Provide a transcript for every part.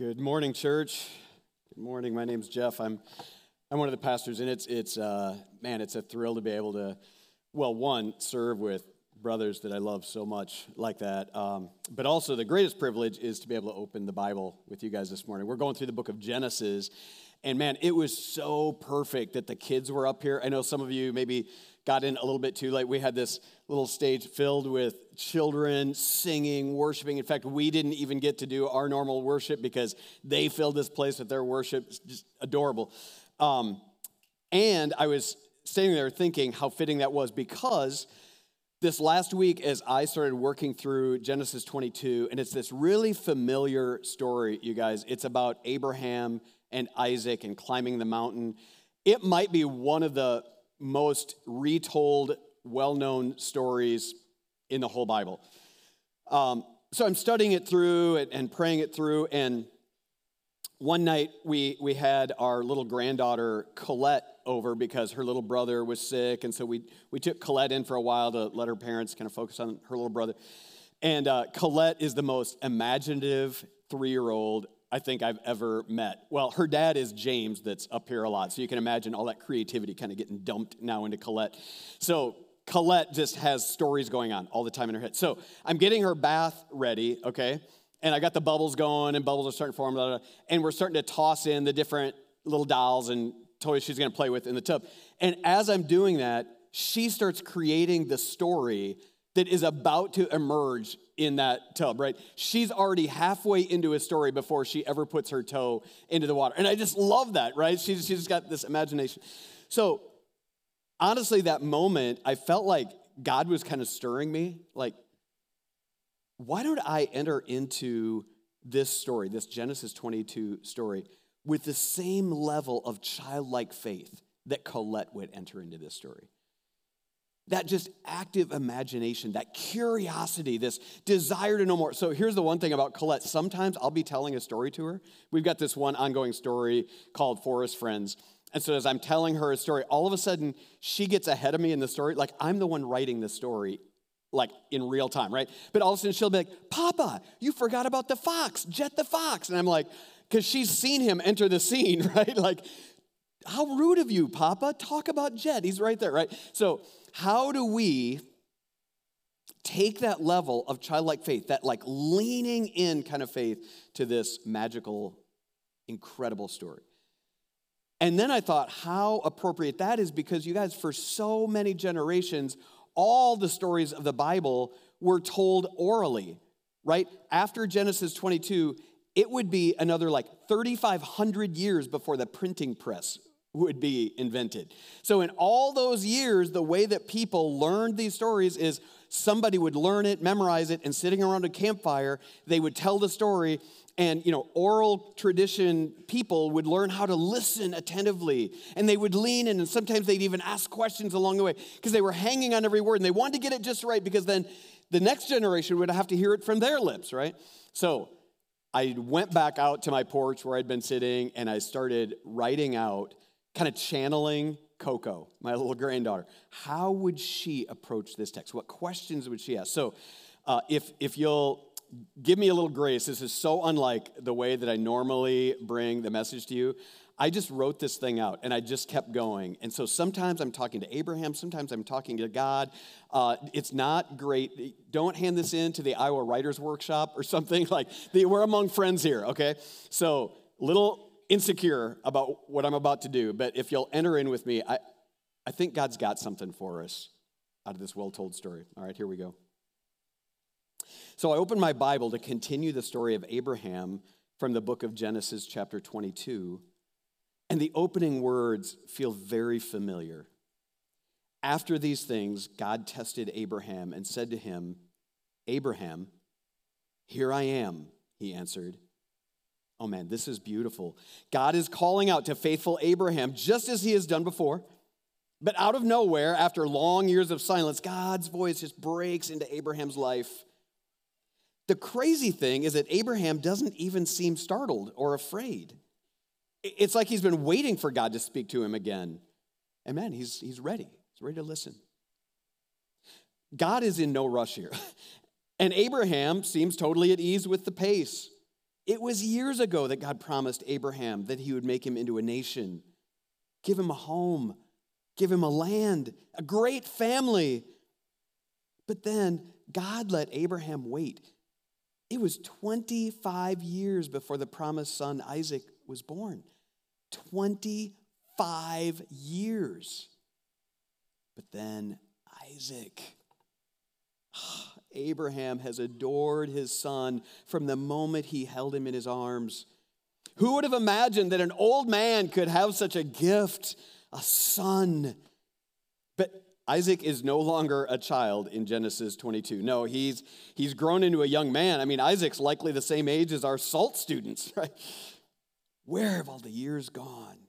Good morning, church. Good morning. My name's Jeff. I'm I'm one of the pastors, and it's it's uh, man, it's a thrill to be able to, well, one serve with brothers that I love so much like that, um, but also the greatest privilege is to be able to open the Bible with you guys this morning. We're going through the book of Genesis, and man, it was so perfect that the kids were up here. I know some of you maybe got in a little bit too late. We had this little stage filled with children singing, worshiping. In fact, we didn't even get to do our normal worship because they filled this place with their worship. It's just adorable. Um, and I was standing there thinking how fitting that was because this last week, as I started working through Genesis 22, and it's this really familiar story, you guys. It's about Abraham and Isaac and climbing the mountain. It might be one of the most retold, well known stories in the whole Bible. Um, so I'm studying it through and, and praying it through. And one night we, we had our little granddaughter, Colette, over because her little brother was sick. And so we, we took Colette in for a while to let her parents kind of focus on her little brother. And uh, Colette is the most imaginative three year old I think I've ever met. Well, her dad is James, that's up here a lot. So you can imagine all that creativity kind of getting dumped now into Colette. So Colette just has stories going on all the time in her head. So I'm getting her bath ready, okay? And I got the bubbles going, and bubbles are starting to form, blah, blah, blah, and we're starting to toss in the different little dolls and toys she's gonna play with in the tub. And as I'm doing that, she starts creating the story that is about to emerge in that tub, right? She's already halfway into a story before she ever puts her toe into the water. And I just love that, right? She's, she's got this imagination. So, honestly, that moment, I felt like God was kind of stirring me. Like, why don't I enter into this story, this Genesis 22 story, with the same level of childlike faith that Colette would enter into this story? That just active imagination, that curiosity, this desire to know more. So here's the one thing about Colette. Sometimes I'll be telling a story to her. We've got this one ongoing story called Forest Friends. And so as I'm telling her a story, all of a sudden she gets ahead of me in the story. Like I'm the one writing the story, like in real time, right? But all of a sudden she'll be like, Papa, you forgot about the fox, Jet the fox. And I'm like, because she's seen him enter the scene, right? Like, how rude of you, Papa. Talk about Jed. He's right there, right? So how do we take that level of childlike faith, that like leaning in kind of faith to this magical, incredible story? And then I thought how appropriate that is because you guys, for so many generations, all the stories of the Bible were told orally, right? After Genesis 22, it would be another like 3,500 years before the printing press would be invented. So, in all those years, the way that people learned these stories is somebody would learn it, memorize it, and sitting around a campfire, they would tell the story. And, you know, oral tradition people would learn how to listen attentively. And they would lean in, and sometimes they'd even ask questions along the way because they were hanging on every word and they wanted to get it just right because then the next generation would have to hear it from their lips, right? So, I went back out to my porch where I'd been sitting and I started writing out kind of channeling Coco, my little granddaughter. How would she approach this text? What questions would she ask? So, uh, if, if you'll give me a little grace, this is so unlike the way that I normally bring the message to you. I just wrote this thing out and I just kept going. And so sometimes I'm talking to Abraham, sometimes I'm talking to God. Uh, it's not great. Don't hand this in to the Iowa Writers Workshop or something. Like, we're among friends here, okay? So, little insecure about what I'm about to do, but if you'll enter in with me, I, I think God's got something for us out of this well told story. All right, here we go. So I opened my Bible to continue the story of Abraham from the book of Genesis, chapter 22, and the opening words feel very familiar. After these things, God tested Abraham and said to him, Abraham, here I am, he answered. Oh man, this is beautiful. God is calling out to faithful Abraham just as he has done before. But out of nowhere, after long years of silence, God's voice just breaks into Abraham's life. The crazy thing is that Abraham doesn't even seem startled or afraid. It's like he's been waiting for God to speak to him again. And man, he's, he's ready. He's ready to listen. God is in no rush here. And Abraham seems totally at ease with the pace. It was years ago that God promised Abraham that he would make him into a nation, give him a home, give him a land, a great family. But then God let Abraham wait. It was 25 years before the promised son Isaac was born. 25 years. But then Isaac. Abraham has adored his son from the moment he held him in his arms. Who would have imagined that an old man could have such a gift, a son? But Isaac is no longer a child in Genesis 22. No, he's, he's grown into a young man. I mean, Isaac's likely the same age as our SALT students, right? Where have all the years gone?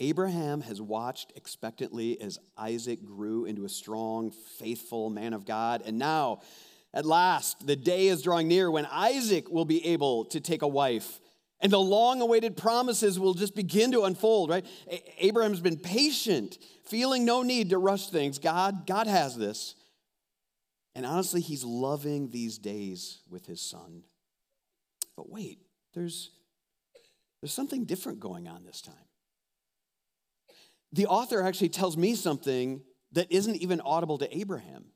Abraham has watched expectantly as Isaac grew into a strong, faithful man of God. And now, at last, the day is drawing near when Isaac will be able to take a wife. And the long awaited promises will just begin to unfold, right? Abraham's been patient, feeling no need to rush things. God, God has this. And honestly, he's loving these days with his son. But wait, there's, there's something different going on this time the author actually tells me something that isn't even audible to Abraham.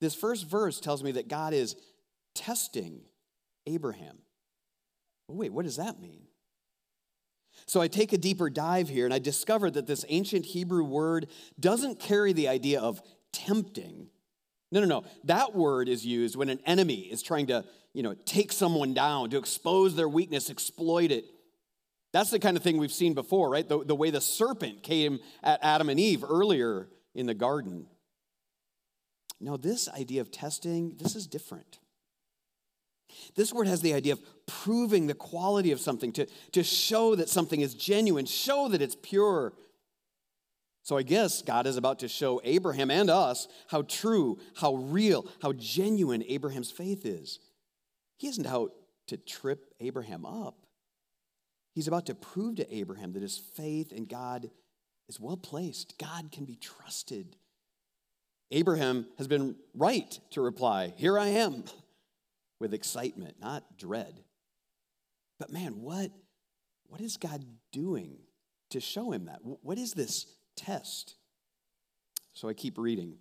This first verse tells me that God is testing Abraham. Well, wait, what does that mean? So I take a deeper dive here and I discover that this ancient Hebrew word doesn't carry the idea of tempting. No, no, no. That word is used when an enemy is trying to, you know, take someone down, to expose their weakness, exploit it. That's the kind of thing we've seen before, right? The, the way the serpent came at Adam and Eve earlier in the garden. Now, this idea of testing, this is different. This word has the idea of proving the quality of something, to, to show that something is genuine, show that it's pure. So I guess God is about to show Abraham and us how true, how real, how genuine Abraham's faith is. He isn't out to trip Abraham up. He's about to prove to Abraham that his faith in God is well placed. God can be trusted. Abraham has been right to reply, Here I am, with excitement, not dread. But man, what, what is God doing to show him that? What is this test? So I keep reading.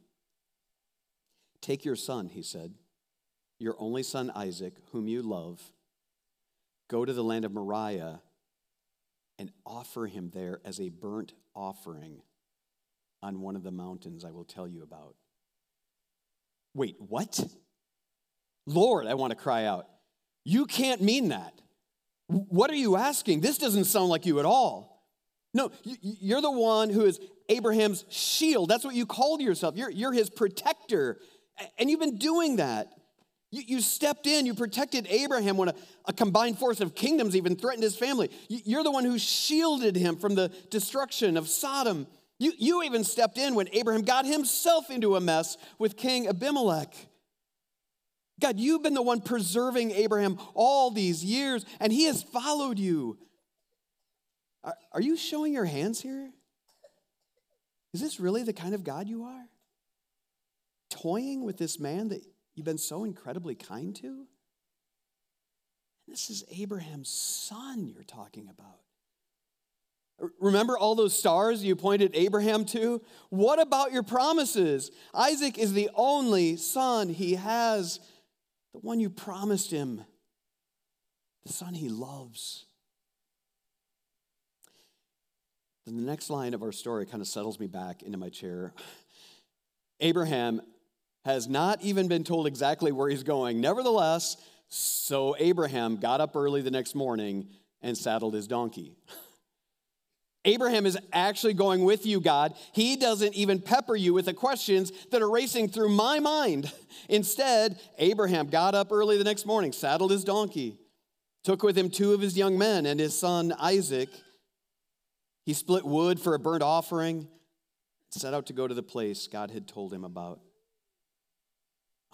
Take your son, he said, your only son Isaac, whom you love. Go to the land of Moriah and offer him there as a burnt offering on one of the mountains I will tell you about. Wait, what? Lord, I want to cry out. You can't mean that. What are you asking? This doesn't sound like you at all. No, you're the one who is Abraham's shield. That's what you called yourself. You're, you're his protector. And you've been doing that. You, you stepped in, you protected Abraham when a, a, combined force of kingdoms even threatened his family. You, you're the one who shielded him from the destruction of Sodom. You, you even stepped in when Abraham got himself into a mess with King Abimelech. God, you've been the one preserving Abraham all these years, and he has followed you. Are, are you showing your hands here? Is this really the kind of God you are? Toying with this man that you've been so incredibly kind to? This is Abraham's son you're talking about. Remember all those stars you pointed Abraham to? What about your promises? Isaac is the only son he has, the one you promised him, the son he loves. Then the next line of our story kind of settles me back into my chair. Abraham has not even been told exactly where he's going. Nevertheless, so Abraham got up early the next morning and saddled his donkey. Abraham is actually going with you, God. He doesn't even pepper you with the questions that are racing through my mind. Instead, Abraham got up early the next morning, saddled his donkey, took with him two of his young men and his son Isaac. He split wood for a burnt offering, set out to go to the place God had told him about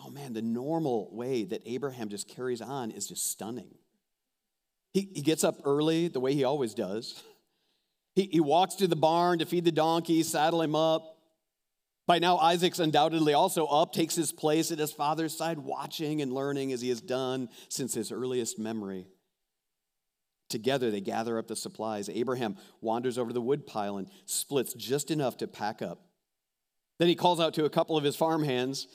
oh man, the normal way that Abraham just carries on is just stunning. He, he gets up early, the way he always does. He, he walks to the barn to feed the donkey, saddle him up. By now, Isaac's undoubtedly also up, takes his place at his father's side, watching and learning as he has done since his earliest memory. Together, they gather up the supplies. Abraham wanders over the woodpile and splits just enough to pack up. Then he calls out to a couple of his farmhands,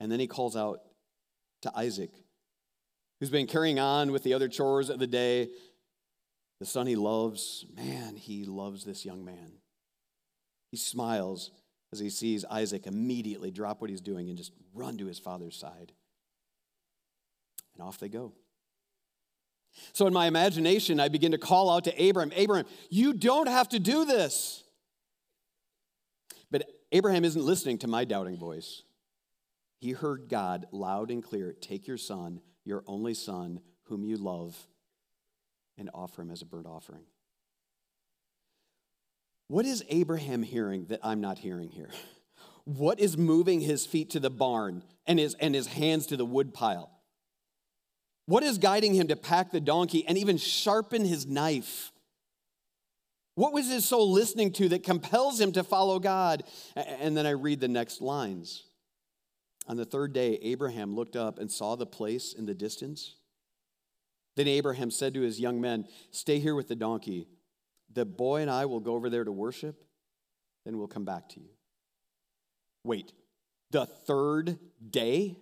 and then he calls out to Isaac, who's been carrying on with the other chores of the day. The son he loves, man, he loves this young man. He smiles as he sees Isaac immediately drop what he's doing and just run to his father's side. And off they go. So, in my imagination, I begin to call out to Abraham Abraham, you don't have to do this. But Abraham isn't listening to my doubting voice. He heard God loud and clear take your son, your only son, whom you love, and offer him as a burnt offering. What is Abraham hearing that I'm not hearing here? What is moving his feet to the barn and his, and his hands to the woodpile? What is guiding him to pack the donkey and even sharpen his knife? What was his soul listening to that compels him to follow God? And then I read the next lines. On the third day, Abraham looked up and saw the place in the distance. Then Abraham said to his young men, Stay here with the donkey. The boy and I will go over there to worship, then we'll come back to you. Wait, the third day?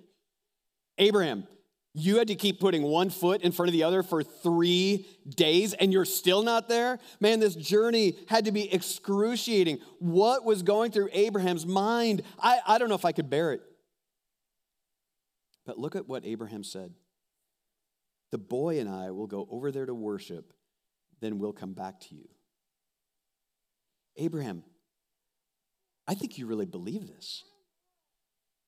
Abraham, you had to keep putting one foot in front of the other for three days and you're still not there? Man, this journey had to be excruciating. What was going through Abraham's mind? I, I don't know if I could bear it. But look at what Abraham said The boy and I will go over there to worship, then we'll come back to you. Abraham, I think you really believe this.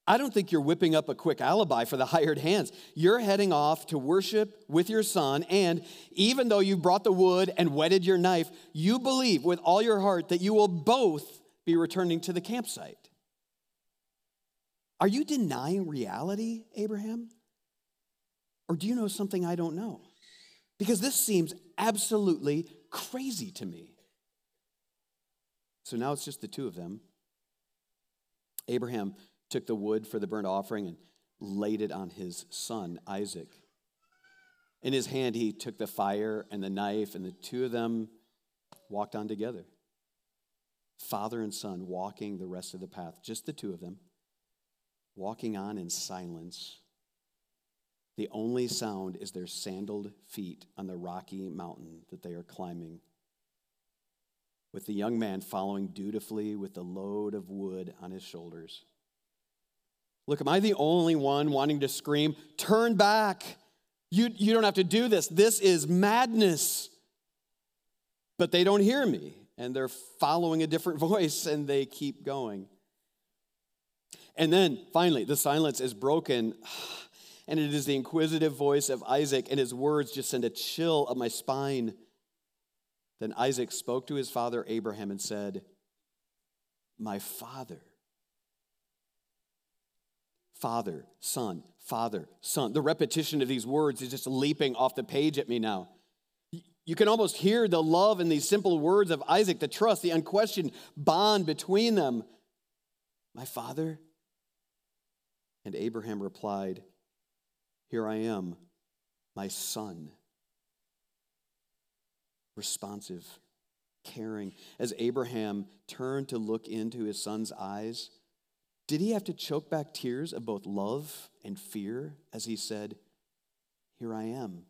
I don't think you're whipping up a quick alibi for the hired hands. You're heading off to worship with your son, and even though you brought the wood and whetted your knife, you believe with all your heart that you will both be returning to the campsite. Are you denying reality, Abraham? Or do you know something I don't know? Because this seems absolutely crazy to me. So now it's just the two of them. Abraham took the wood for the burnt offering and laid it on his son, Isaac. In his hand, he took the fire and the knife, and the two of them walked on together. Father and son walking the rest of the path, just the two of them, walking on in silence. The only sound is their sandaled feet on the rocky mountain that they are climbing with the young man following dutifully with the load of wood on his shoulders. Look, am I the only one wanting to scream, Turn back? You, you don't have to do this. This is madness. But they don't hear me, and they're following a different voice, and they keep going. And then finally, the silence is broken, and it is the inquisitive voice of Isaac, and his words just send a chill up my spine. Then Isaac spoke to his father Abraham and said, My father. Father, son, father, son. The repetition of these words is just leaping off the page at me now. You can almost hear the love in these simple words of Isaac, the trust, the unquestioned bond between them. My father? And Abraham replied, Here I am, my son responsive, caring. As Abraham turned to look into his son's eyes, did he have to choke back tears of both love and fear as he said, Here I am,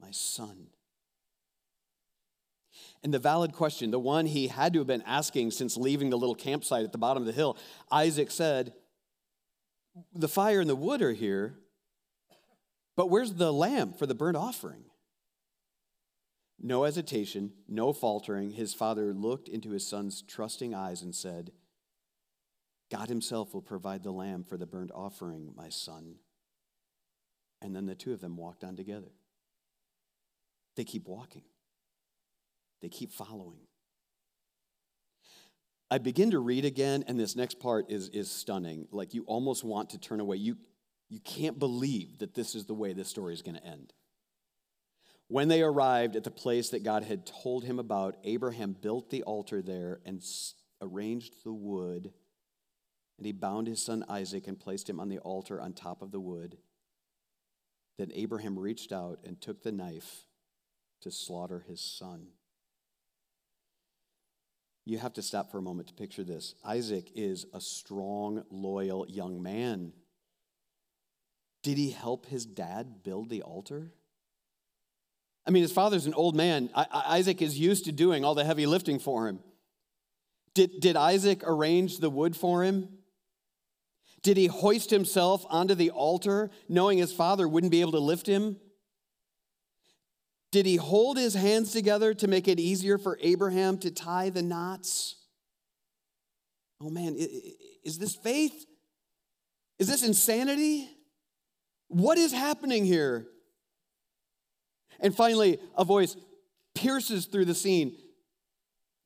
my son? And the valid question, the one he had to have been asking since leaving the little campsite at the bottom of the hill, Isaac said, The fire and the wood are here, but where's the lamb for the burnt offering? No hesitation, no faltering, his father looked into his son's trusting eyes and said, God himself will provide the lamb for the burnt offering, my son. And then the two of them walked on together. They keep walking, they keep following. I begin to read again, and this next part is, is stunning. Like you almost want to turn away. You, you can't believe that this is the way this story is going to end. When they arrived at the place that God had told him about, Abraham built the altar there and arranged the wood And he bound his son Isaac and placed him on the altar on top of the wood. Then Abraham reached out and took the knife to slaughter his son. You have to stop for a moment to picture this. Isaac is a strong, loyal young man. Did he help his dad build the altar? I mean, his father's an old man. Isaac is used to doing all the heavy lifting for him. Did, did Isaac arrange the wood for him? Did he hoist himself onto the altar knowing his father wouldn't be able to lift him? Did he hold his hands together to make it easier for Abraham to tie the knots? Oh man, is this faith? Is this insanity? What is happening here? And finally, a voice pierces through the scene.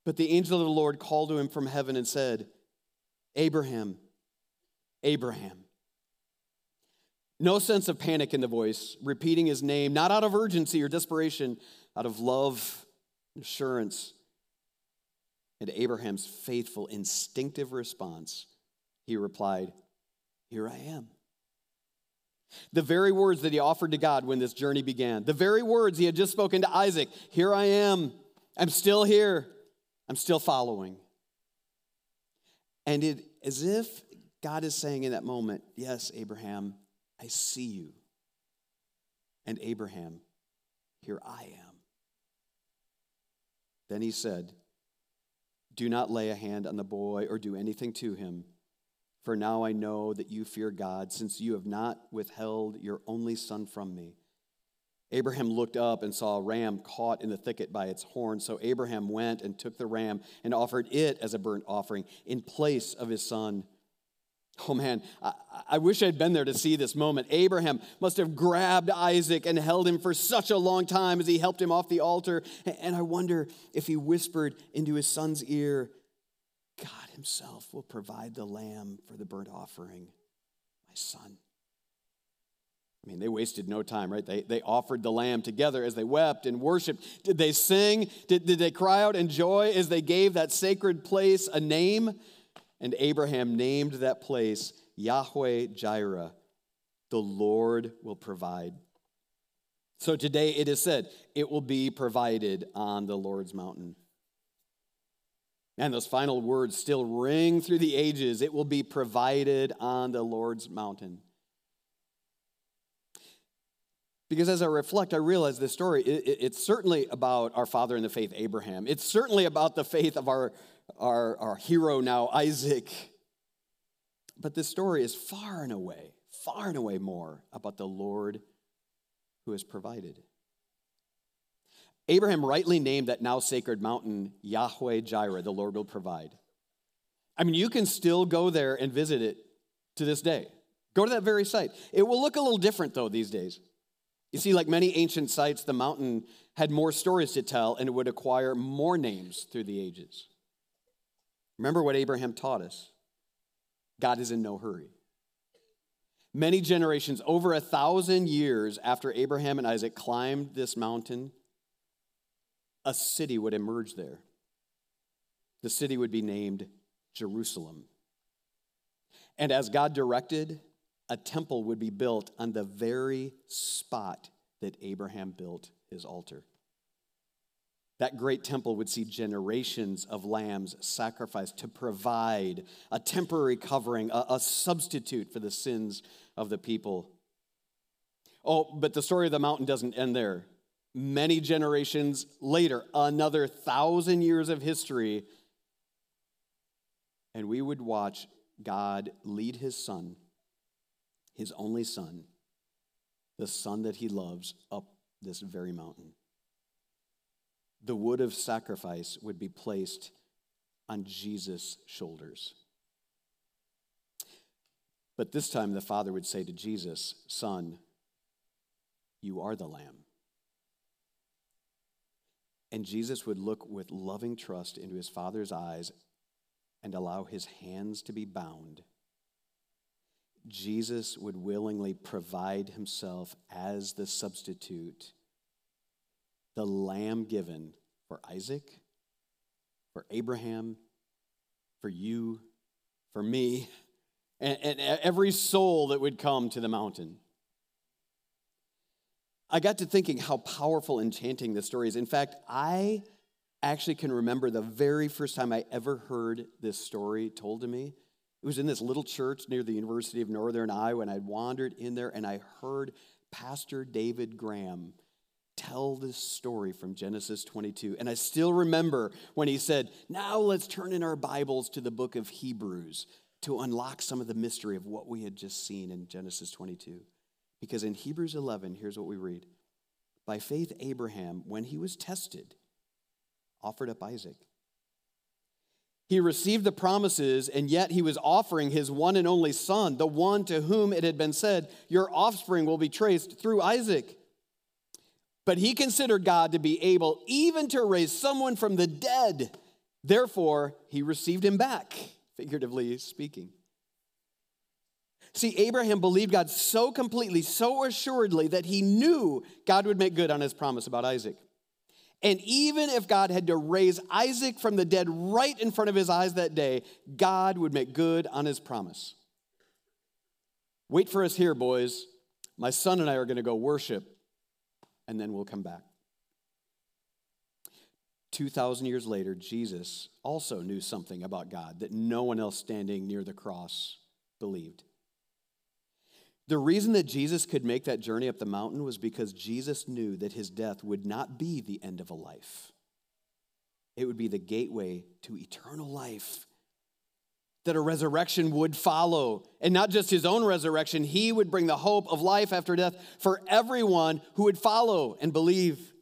But the angel of the Lord called to him from heaven and said, Abraham, Abraham. No sense of panic in the voice, repeating his name, not out of urgency or desperation, out of love, assurance. And Abraham's faithful, instinctive response, he replied, Here I am. The very words that he offered to God when this journey began, the very words he had just spoken to Isaac Here I am. I'm still here. I'm still following. And it as if God is saying in that moment, Yes, Abraham, I see you. And Abraham, here I am. Then he said, Do not lay a hand on the boy or do anything to him, for now I know that you fear God, since you have not withheld your only son from me. Abraham looked up and saw a ram caught in the thicket by its horn. So Abraham went and took the ram and offered it as a burnt offering in place of his son. Oh man, I, I, wish I'd been there to see this moment. Abraham must have grabbed Isaac and held him for such a long time as he helped him off the altar. And I wonder if he whispered into his son's ear, God himself will provide the lamb for the burnt offering, my son. I mean, they wasted no time, right? They, they offered the lamb together as they wept and worshiped. Did they sing? Did, did they cry out in joy as they gave that sacred place a name? And Abraham named that place Yahweh Jireh, the Lord will provide. So today it is said, it will be provided on the Lord's mountain. And those final words still ring through the ages. It will be provided on the Lord's mountain. Because as I reflect, I realize this story, it, it's certainly about our father in the faith, Abraham. It's certainly about the faith of our our, our hero now, Isaac. But this story is far and away, far and away more about the Lord who has provided. Abraham rightly named that now sacred mountain Yahweh Jireh, the Lord will provide. I mean, you can still go there and visit it to this day. Go to that very site. It will look a little different, though, these days. You see, like many ancient sites, the mountain had more stories to tell and it would acquire more names through the ages. Remember what Abraham taught us God is in no hurry. Many generations, over a thousand years after Abraham and Isaac climbed this mountain, a city would emerge there. The city would be named Jerusalem. And as God directed, a temple would be built on the very spot that Abraham built his altar. That great temple would see generations of lambs sacrificed to provide a temporary covering, a, a, substitute for the sins of the people. Oh, but the story of the mountain doesn't end there. Many generations later, another thousand years of history, and we would watch God lead his son, his only son, the son that he loves, up this very mountain the wood of sacrifice would be placed on Jesus' shoulders. But this time the Father would say to Jesus, Son, you are the Lamb. And Jesus would look with loving trust into his Father's eyes and allow his hands to be bound. Jesus would willingly provide himself as the substitute the lamb given for Isaac, for Abraham, for you, for me, and, and every soul that would come to the mountain. I got to thinking how powerful and enchanting this story is. In fact, I actually can remember the very first time I ever heard this story told to me. It was in this little church near the University of Northern Iowa, and I wandered in there and I heard Pastor David Graham tell this story from Genesis 22. And I still remember when he said, Now let's turn in our Bibles to the book of Hebrews to unlock some of the mystery of what we had just seen in Genesis 22. Because in Hebrews 11, here's what we read By faith, Abraham, when he was tested, offered up Isaac. He received the promises, and yet he was offering his one and only son, the one to whom it had been said, Your offspring will be traced through Isaac. But he considered God to be able even to raise someone from the dead. Therefore, he received him back, figuratively speaking. See, Abraham believed God so completely, so assuredly, that he knew God would make good on his promise about Isaac. And even if God had to raise Isaac from the dead right in front of his eyes that day, God would make good on his promise. Wait for us here, boys. My son and I are going to go worship, and then we'll come back. 2,000 years later, Jesus also knew something about God that no one else standing near the cross believed. The reason that Jesus could make that journey up the mountain was because Jesus knew that his death would not be the end of a life, it would be the gateway to eternal life. That a resurrection would follow. And not just his own resurrection, he would bring the hope of life after death for everyone who would follow and believe.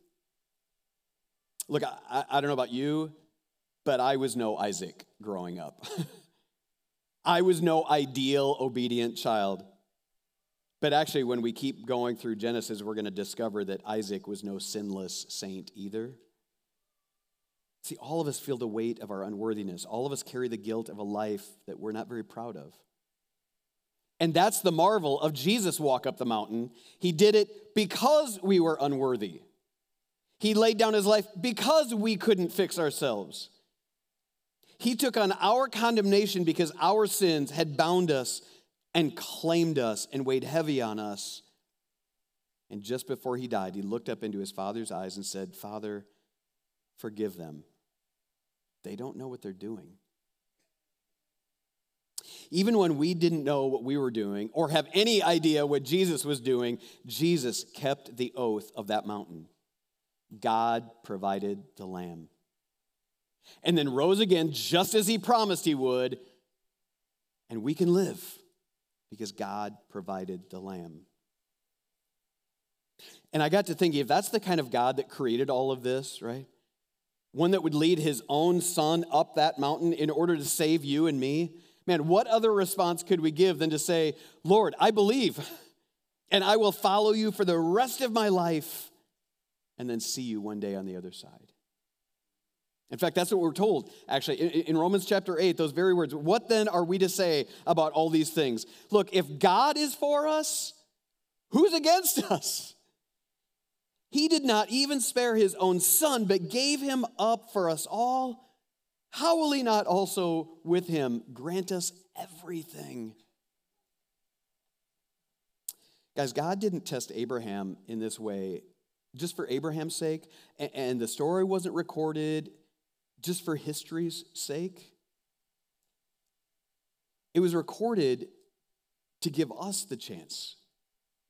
Look, I, I don't know about you, but I was no Isaac growing up. I was no ideal, obedient child. But actually, when we keep going through Genesis, we're going to discover that Isaac was no sinless saint either. See, all of us feel the weight of our unworthiness. All of us carry the guilt of a life that we're not very proud of. And that's the marvel of Jesus' walk up the mountain. He did it because we were unworthy. He laid down his life because we couldn't fix ourselves. He took on our condemnation because our sins had bound us and claimed us and weighed heavy on us. And just before he died, he looked up into his father's eyes and said, Father, forgive them. They don't know what they're doing. Even when we didn't know what we were doing or have any idea what Jesus was doing, Jesus kept the oath of that mountain. God provided the lamb. And then rose again just as he promised he would, and we can live because God provided the lamb. And I got to thinking if that's the kind of God that created all of this, right? One that would lead his own son up that mountain in order to save you and me, man, what other response could we give than to say, Lord, I believe, and I will follow you for the rest of my life, and then see you one day on the other side? In fact, that's what we're told, actually, in, Romans chapter 8, those very words. What then are we to say about all these things? Look, if God is for us, who's against us? He did not even spare his own son, but gave him up for us all. How will he not also with him grant us everything? Guys, God didn't test Abraham in this way just for Abraham's sake, and the story wasn't recorded just for history's sake. It was recorded to give us the chance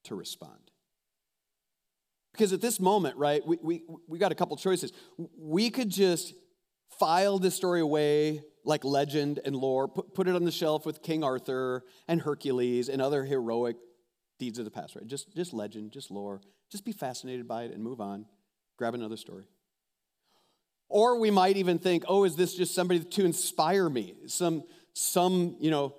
to respond. Because at this moment, right, we, we, we got a couple choices. We could just file this story away like legend and lore, put, put it on the shelf with King Arthur and Hercules and other heroic deeds of the past, right? Just, just legend, just lore. Just be fascinated by it and move on. Grab another story. Or we might even think, oh, is this just somebody to inspire me? Some, some, you know,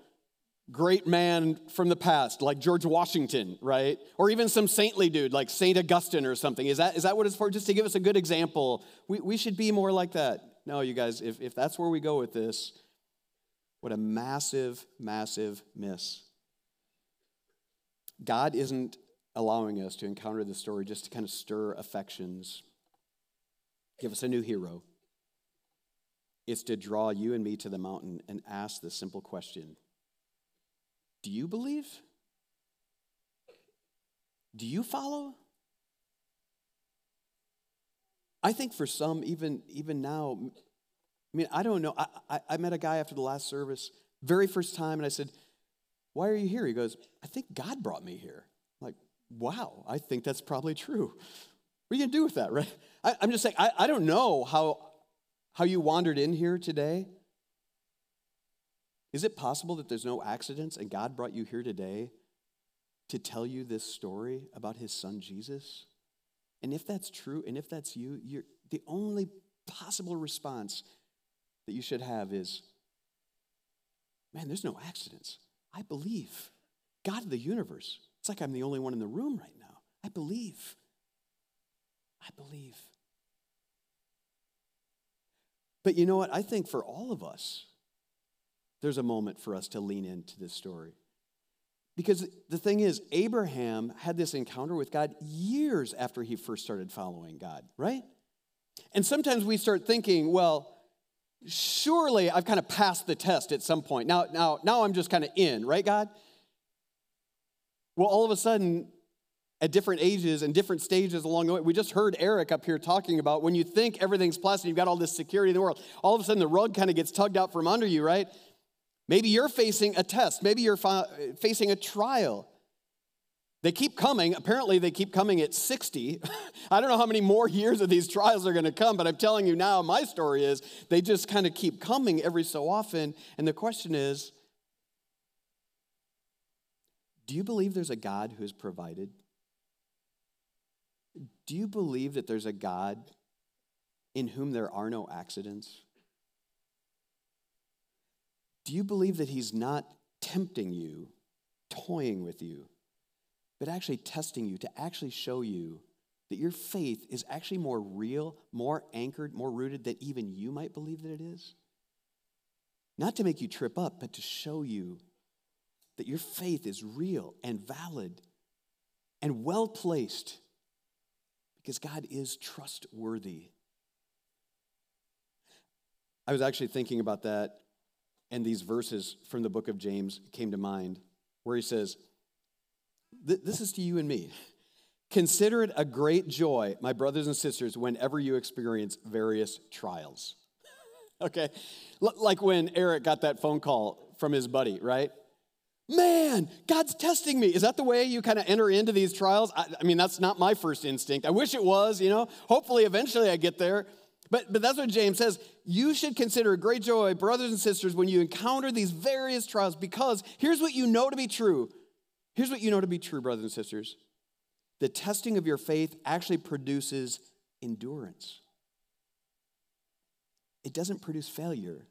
great man from the past, like George Washington, right? Or even some saintly dude like St. Augustine or something. Is that, is that what it's for? Just to give us a good example. We, we should be more like that. No, you guys, if, if that's where we go with this, what a massive, massive miss. God isn't allowing us to encounter this story just to kind of stir affections give us a new hero. It's to draw you and me to the mountain and ask the simple question Do you believe? Do you follow? I think for some, even, even now, I mean, I don't know. I, I, I met a guy after the last service, very first time, and I said, Why are you here? He goes, I think God brought me here. I'm like, wow, I think that's probably true. What are you gonna do with that, right? I, am just saying, I, I don't know how, how you wandered in here today. Is it possible that there's no accidents and God brought you here today to tell you this story about his son Jesus? And if that's true, and if that's you, you're, the only possible response that you should have is man, there's no accidents. I believe. God of the universe. It's like I'm the only one in the room right now. I believe. I believe. But you know what? I think for all of us, there's a moment for us to lean into this story. Because the thing is, Abraham had this encounter with God years after he first started following God, right? And sometimes we start thinking, well, surely I've kind of passed the test at some point. Now, now, now I'm just kind of in, right, God? Well, all of a sudden, at different ages and different stages along the way, we just heard Eric up here talking about when you think everything's pleasant, you've got all this security in the world, all of a sudden the rug kind of gets tugged out from under you, right? Maybe you're facing a test. Maybe you're fa- facing a trial. They keep coming. Apparently, they keep coming at 60. I don't know how many more years of these trials are going to come, but I'm telling you now, my story is they just kind of keep coming every so often. And the question is do you believe there's a God who has provided? Do you believe that there's a God in whom there are no accidents? Do you believe that He's not tempting you, toying with you, but actually testing you to actually show you that your faith is actually more real, more anchored, more rooted than even you might believe that it is? Not to make you trip up, but to show you that your faith is real and valid and well placed because God is trustworthy. I was actually thinking about that and these verses from the book of James came to mind, where he says, This is to you and me. Consider it a great joy, my brothers and sisters, whenever you experience various trials. okay? L- like when Eric got that phone call from his buddy, right? Man, God's testing me. Is that the way you kind of enter into these trials? I, I mean, that's not my first instinct. I wish it was, you know. Hopefully, eventually I get there. But, but that's what James says. You should consider great joy, brothers and sisters, when you encounter these various trials, because here's what you know to be true. Here's what you know to be true, brothers and sisters. The testing of your faith actually produces endurance, it doesn't produce failure.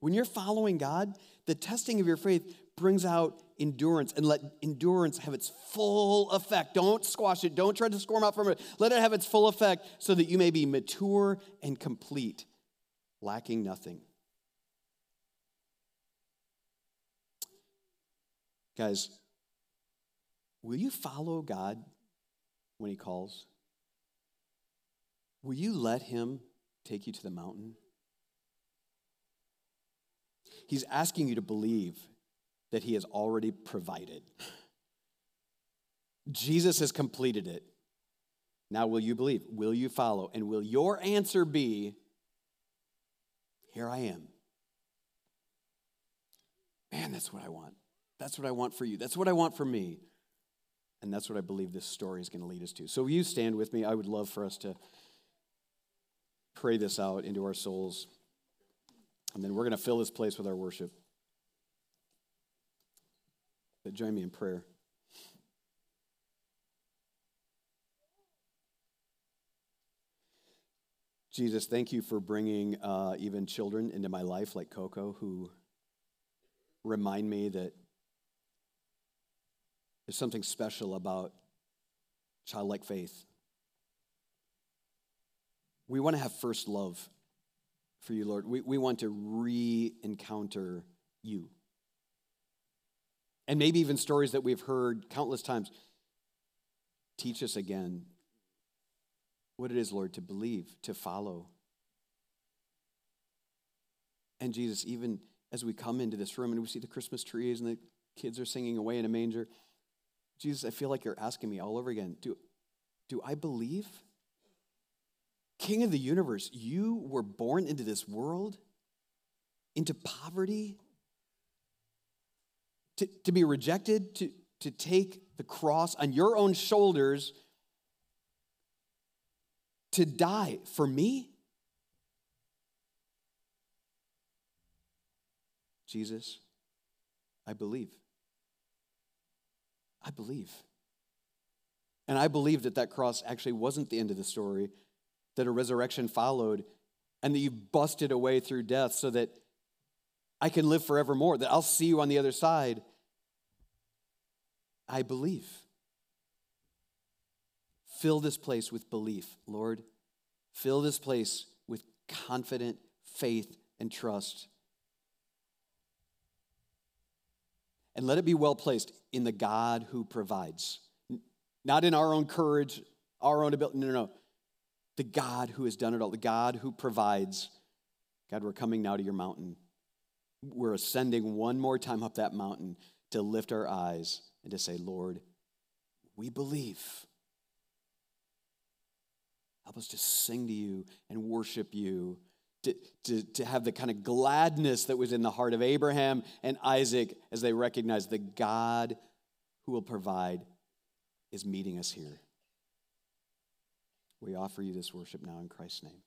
When you're following God, the testing of your faith brings out endurance and let endurance have its full effect. Don't squash it. Don't try to squirm out from it. Let it have its full effect so that you may be mature and complete, lacking nothing. Guys, will you follow God when He calls? Will you let Him take you to the mountain? He's asking you to believe that he has already provided. Jesus has completed it. Now, will you believe? Will you follow? And will your answer be, Here I am? Man, that's what I want. That's what I want for you. That's what I want for me. And that's what I believe this story is going to lead us to. So, you stand with me? I would love for us to pray this out into our souls. And then we're going to fill this place with our worship. But join me in prayer. Jesus, thank you for bringing uh, even children into my life like Coco who remind me that there's something special about childlike faith. We want to have first love for you, Lord. We, we want to re encounter you and maybe even stories that we've heard countless times. Teach us again what it is, Lord, to believe, to follow. And Jesus, even as we come into this room and we see the Christmas trees and the kids are singing away in a manger. Jesus, I feel like you're asking me all over again do, do I believe? King of the universe, you were born into this world, into poverty, to, to be rejected, to, to take the cross on your own shoulders, to die for me? Jesus, I believe. I believe. And I believe that that cross actually wasn't the end of the story, that a resurrection followed, and that you busted away through death so that I can live forevermore, that I'll see you on the other side. I believe. Fill this place with belief, Lord. Fill this place with confident faith and trust. And let it be well placed in the God who provides. Not in our own courage, our own ability. No, no, no. The God who has done it all, the God who provides. God, we're coming now to your mountain. We're ascending one more time up that mountain to lift our eyes and to say, Lord, we believe. Help us to sing to you and worship you, to, to, to have the kind of gladness that was in the heart of Abraham and Isaac as they recognized the God who will provide is meeting us here. We offer you this worship now in Christ's name.